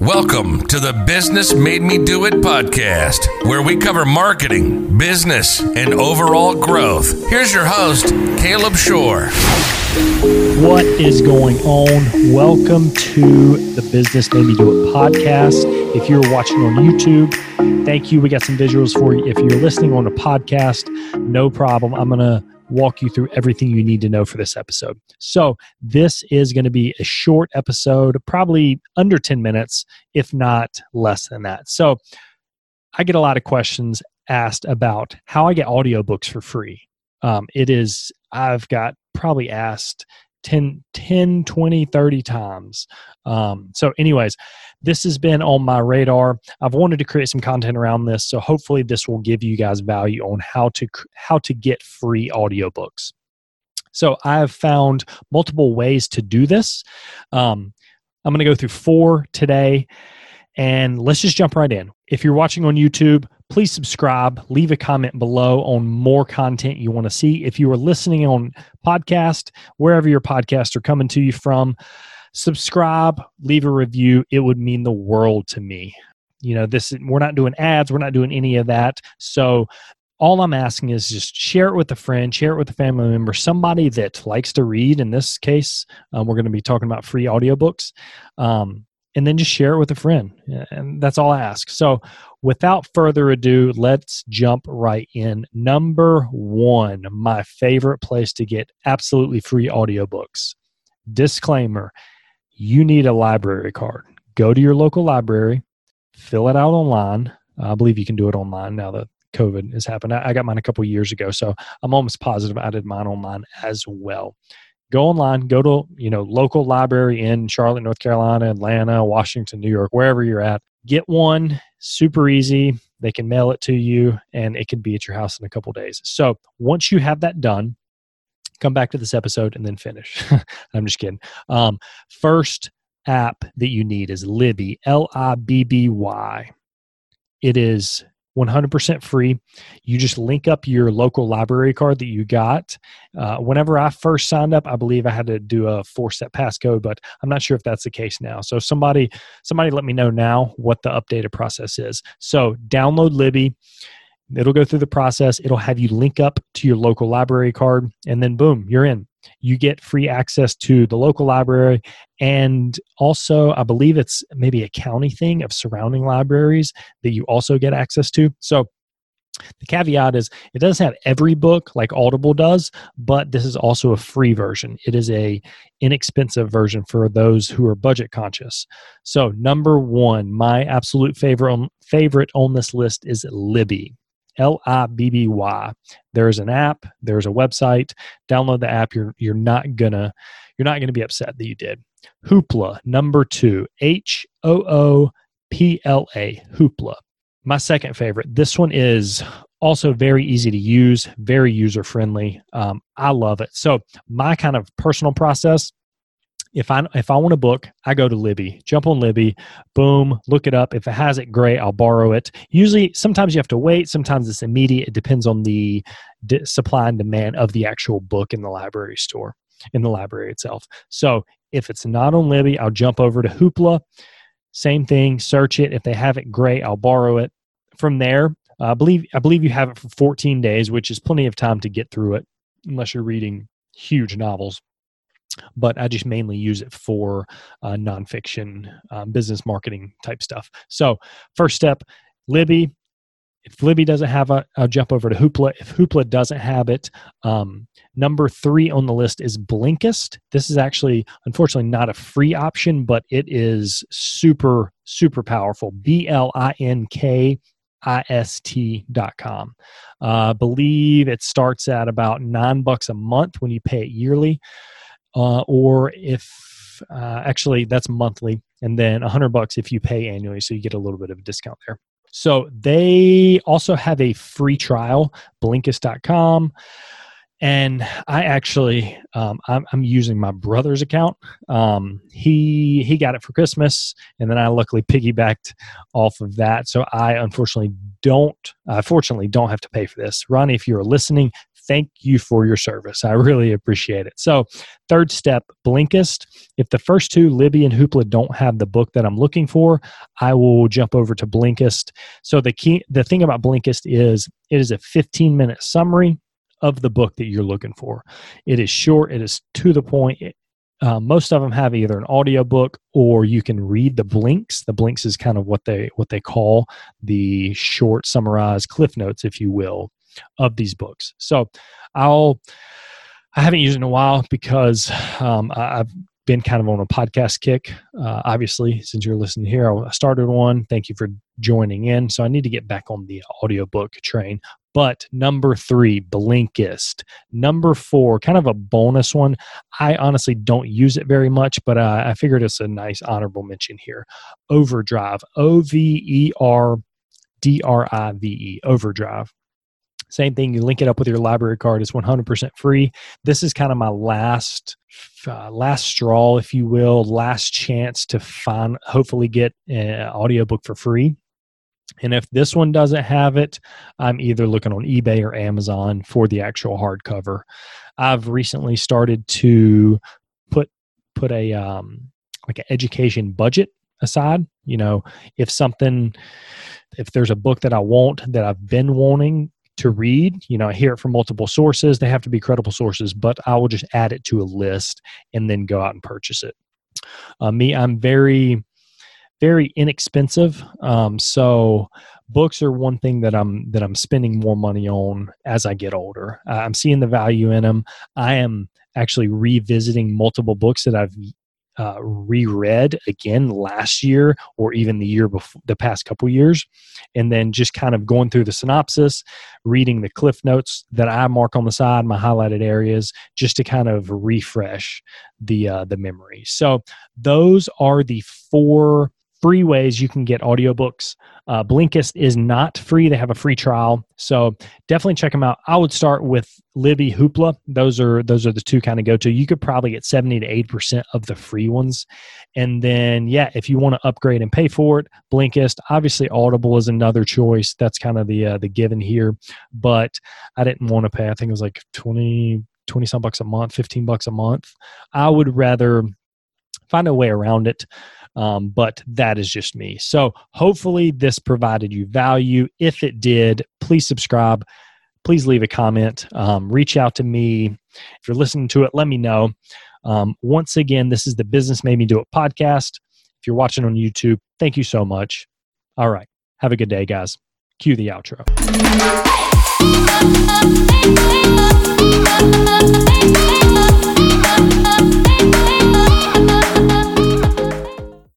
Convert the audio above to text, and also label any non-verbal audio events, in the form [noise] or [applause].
Welcome to the Business Made Me Do It podcast, where we cover marketing, business, and overall growth. Here's your host, Caleb Shore. What is going on? Welcome to the Business Made Me Do It podcast. If you're watching on YouTube, thank you. We got some visuals for you. If you're listening on a podcast, no problem. I'm going to walk you through everything you need to know for this episode. So, this is going to be a short episode, probably under 10 minutes, if not less than that. So, I get a lot of questions asked about how I get audiobooks for free. Um, it is, I've got probably asked 10, 10 20, 30 times. Um, so, anyways, this has been on my radar. I've wanted to create some content around this, so hopefully, this will give you guys value on how to how to get free audiobooks. So, I have found multiple ways to do this. Um, I'm going to go through four today, and let's just jump right in. If you're watching on YouTube, please subscribe leave a comment below on more content you want to see if you are listening on podcast wherever your podcasts are coming to you from subscribe leave a review it would mean the world to me you know this we're not doing ads we're not doing any of that so all i'm asking is just share it with a friend share it with a family member somebody that likes to read in this case um, we're going to be talking about free audiobooks um, and then just share it with a friend. And that's all I ask. So, without further ado, let's jump right in. Number one, my favorite place to get absolutely free audiobooks. Disclaimer you need a library card. Go to your local library, fill it out online. I believe you can do it online now that COVID has happened. I got mine a couple years ago, so I'm almost positive I did mine online as well go online, go to, you know, local library in Charlotte, North Carolina, Atlanta, Washington, New York, wherever you're at. Get one, super easy. They can mail it to you and it can be at your house in a couple days. So once you have that done, come back to this episode and then finish. [laughs] I'm just kidding. Um, first app that you need is Libby, L I B B Y. It is 100% free. You just link up your local library card that you got. Uh, whenever I first signed up, I believe I had to do a four-step passcode, but I'm not sure if that's the case now. So somebody, somebody, let me know now what the updated process is. So download Libby. It'll go through the process. It'll have you link up to your local library card, and then boom, you're in. You get free access to the local library and also i believe it's maybe a county thing of surrounding libraries that you also get access to. So the caveat is it doesn't have every book like audible does but this is also a free version. It is a inexpensive version for those who are budget conscious. So number one my absolute favorite on, favorite on this list is libby L I B B Y. There's an app, there's a website. Download the app. You're you're not gonna you're not gonna be upset that you did. Hoopla, number two, H O O P L A, Hoopla. My second favorite. This one is also very easy to use, very user friendly. Um, I love it. So, my kind of personal process if I if I want a book, I go to Libby, jump on Libby, boom, look it up. If it has it, great, I'll borrow it. Usually, sometimes you have to wait. Sometimes it's immediate. It depends on the d- supply and demand of the actual book in the library store, in the library itself. So if it's not on Libby, I'll jump over to Hoopla. Same thing, search it. If they have it, great, I'll borrow it. From there, uh, I believe I believe you have it for 14 days, which is plenty of time to get through it, unless you're reading huge novels but I just mainly use it for uh, nonfiction um, business marketing type stuff. So, first step, Libby. If Libby doesn't have it, I'll jump over to Hoopla. If Hoopla doesn't have it, um, number three on the list is Blinkist. This is actually, unfortunately, not a free option, but it is super, super powerful. B L I N K ist.com. Uh, believe it starts at about nine bucks a month when you pay it yearly uh, or if uh, actually that's monthly, and then a hundred bucks if you pay annually, so you get a little bit of a discount there. So they also have a free trial, Blinkist.com. And I actually, um, I'm, I'm, using my brother's account. Um, he he got it for Christmas, and then I luckily piggybacked off of that. So I unfortunately don't, I fortunately don't have to pay for this. Ronnie, if you're listening, thank you for your service. I really appreciate it. So, third step, Blinkist. If the first two, Libby and Hoopla, don't have the book that I'm looking for, I will jump over to Blinkist. So the key, the thing about Blinkist is it is a 15 minute summary of the book that you're looking for. It is short. It is to the point. It, uh, most of them have either an audio book or you can read the blinks the blinks is kind of what they what they call the short summarized cliff notes if you will of these books so i'll i haven't used it in a while because um, i've been kind of on a podcast kick uh, obviously since you're listening here i started one thank you for joining in so i need to get back on the audiobook train but number three, Blinkist. Number four, kind of a bonus one. I honestly don't use it very much, but uh, I figured it's a nice honorable mention here. Overdrive, O V E R D R I V E, Overdrive. Same thing, you link it up with your library card. It's 100% free. This is kind of my last uh, last straw, if you will, last chance to find, hopefully get an audiobook for free. And if this one doesn't have it, I'm either looking on eBay or Amazon for the actual hardcover. I've recently started to put put a um, like an education budget aside. You know, if something, if there's a book that I want that I've been wanting to read, you know, I hear it from multiple sources. They have to be credible sources, but I will just add it to a list and then go out and purchase it. Uh, me, I'm very very inexpensive. Um, so books are one thing that I'm that I'm spending more money on as I get older. Uh, I'm seeing the value in them. I am actually revisiting multiple books that I've uh, reread again last year or even the year before the past couple years and then just kind of going through the synopsis reading the cliff notes that i mark on the side my highlighted areas just to kind of refresh the uh, the memory. So those are the four free ways you can get audiobooks. Uh, Blinkist is not free. They have a free trial. So definitely check them out. I would start with Libby Hoopla. Those are those are the two kind of go to. You could probably get 70 to 80% of the free ones. And then yeah, if you want to upgrade and pay for it, Blinkist. Obviously Audible is another choice. That's kind of the uh, the given here. But I didn't want to pay. I think it was like 20 20 some bucks a month, 15 bucks a month. I would rather find a way around it. Um, but that is just me. So hopefully this provided you value. If it did, please subscribe. Please leave a comment. Um, reach out to me. If you're listening to it, let me know. Um, once again, this is the Business Made Me Do It podcast. If you're watching on YouTube, thank you so much. All right. Have a good day, guys. Cue the outro.